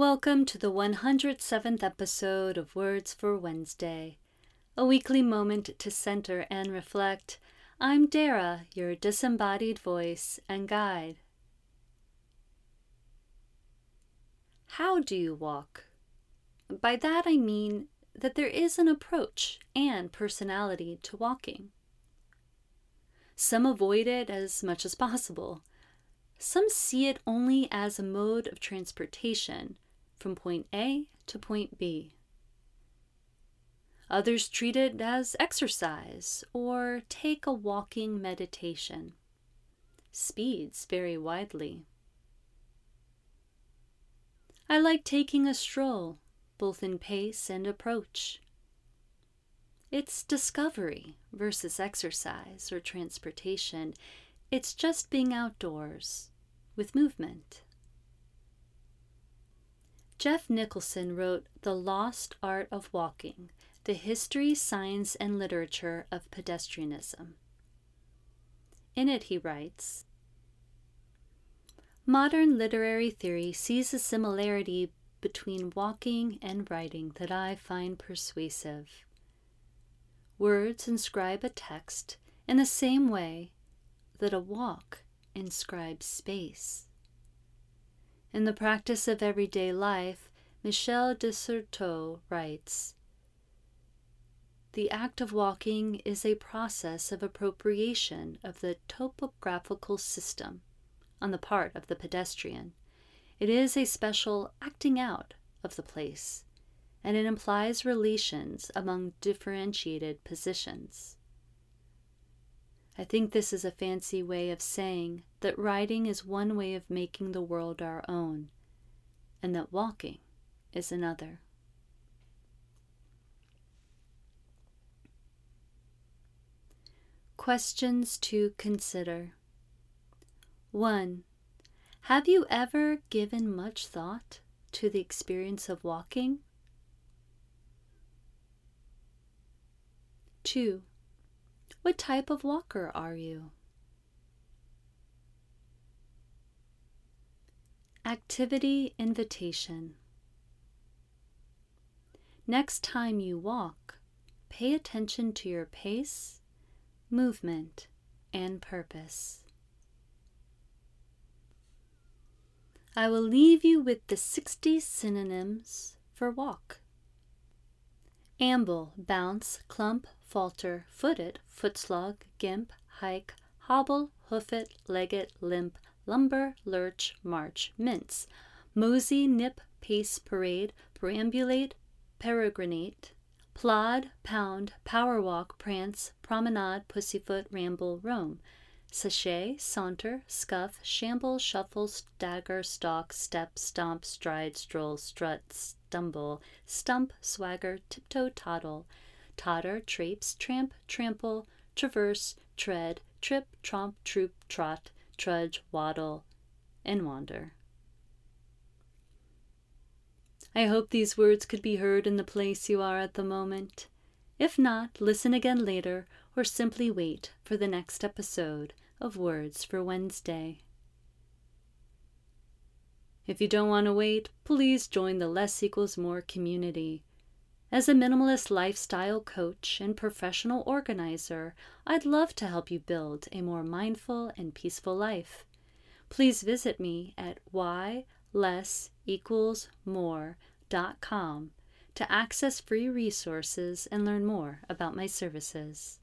Welcome to the 107th episode of Words for Wednesday, a weekly moment to center and reflect. I'm Dara, your disembodied voice and guide. How do you walk? By that I mean that there is an approach and personality to walking. Some avoid it as much as possible. Some see it only as a mode of transportation from point A to point B. Others treat it as exercise or take a walking meditation. Speeds vary widely. I like taking a stroll, both in pace and approach. It's discovery versus exercise or transportation. It's just being outdoors with movement. Geoff Nicholson wrote The Lost Art of Walking The History, Science, and Literature of Pedestrianism. In it, he writes Modern literary theory sees a similarity between walking and writing that I find persuasive. Words inscribe a text in the same way that a walk inscribes space. In the practice of everyday life, Michel de Certeau writes The act of walking is a process of appropriation of the topographical system on the part of the pedestrian. It is a spatial acting out of the place, and it implies relations among differentiated positions. I think this is a fancy way of saying that writing is one way of making the world our own, and that walking is another. Questions to consider 1. Have you ever given much thought to the experience of walking? 2. What type of walker are you? Activity invitation. Next time you walk, pay attention to your pace, movement, and purpose. I will leave you with the 60 synonyms for walk amble, bounce, clump, falter, foot it, footslog, gimp, hike, hobble, hoof it, leg it, limp, lumber, lurch, march, mince, mosey, nip, pace, parade, perambulate, peregrinate, plod, pound, power walk, prance, promenade, pussyfoot, ramble, roam, sashay, saunter, scuff, shamble, shuffle, stagger, stalk, step, stomp, stride, stroll, strut, stumble, stump, swagger, tiptoe, toddle, totter, traipse, tramp, trample, traverse, tread, trip, tromp, troop, trot, trudge, waddle, and wander. I hope these words could be heard in the place you are at the moment. If not, listen again later or simply wait for the next episode of Words for Wednesday. If you don't want to wait, please join the Less Equals More community. As a minimalist lifestyle coach and professional organizer, I'd love to help you build a more mindful and peaceful life. Please visit me at ylessequalsmore.com to access free resources and learn more about my services.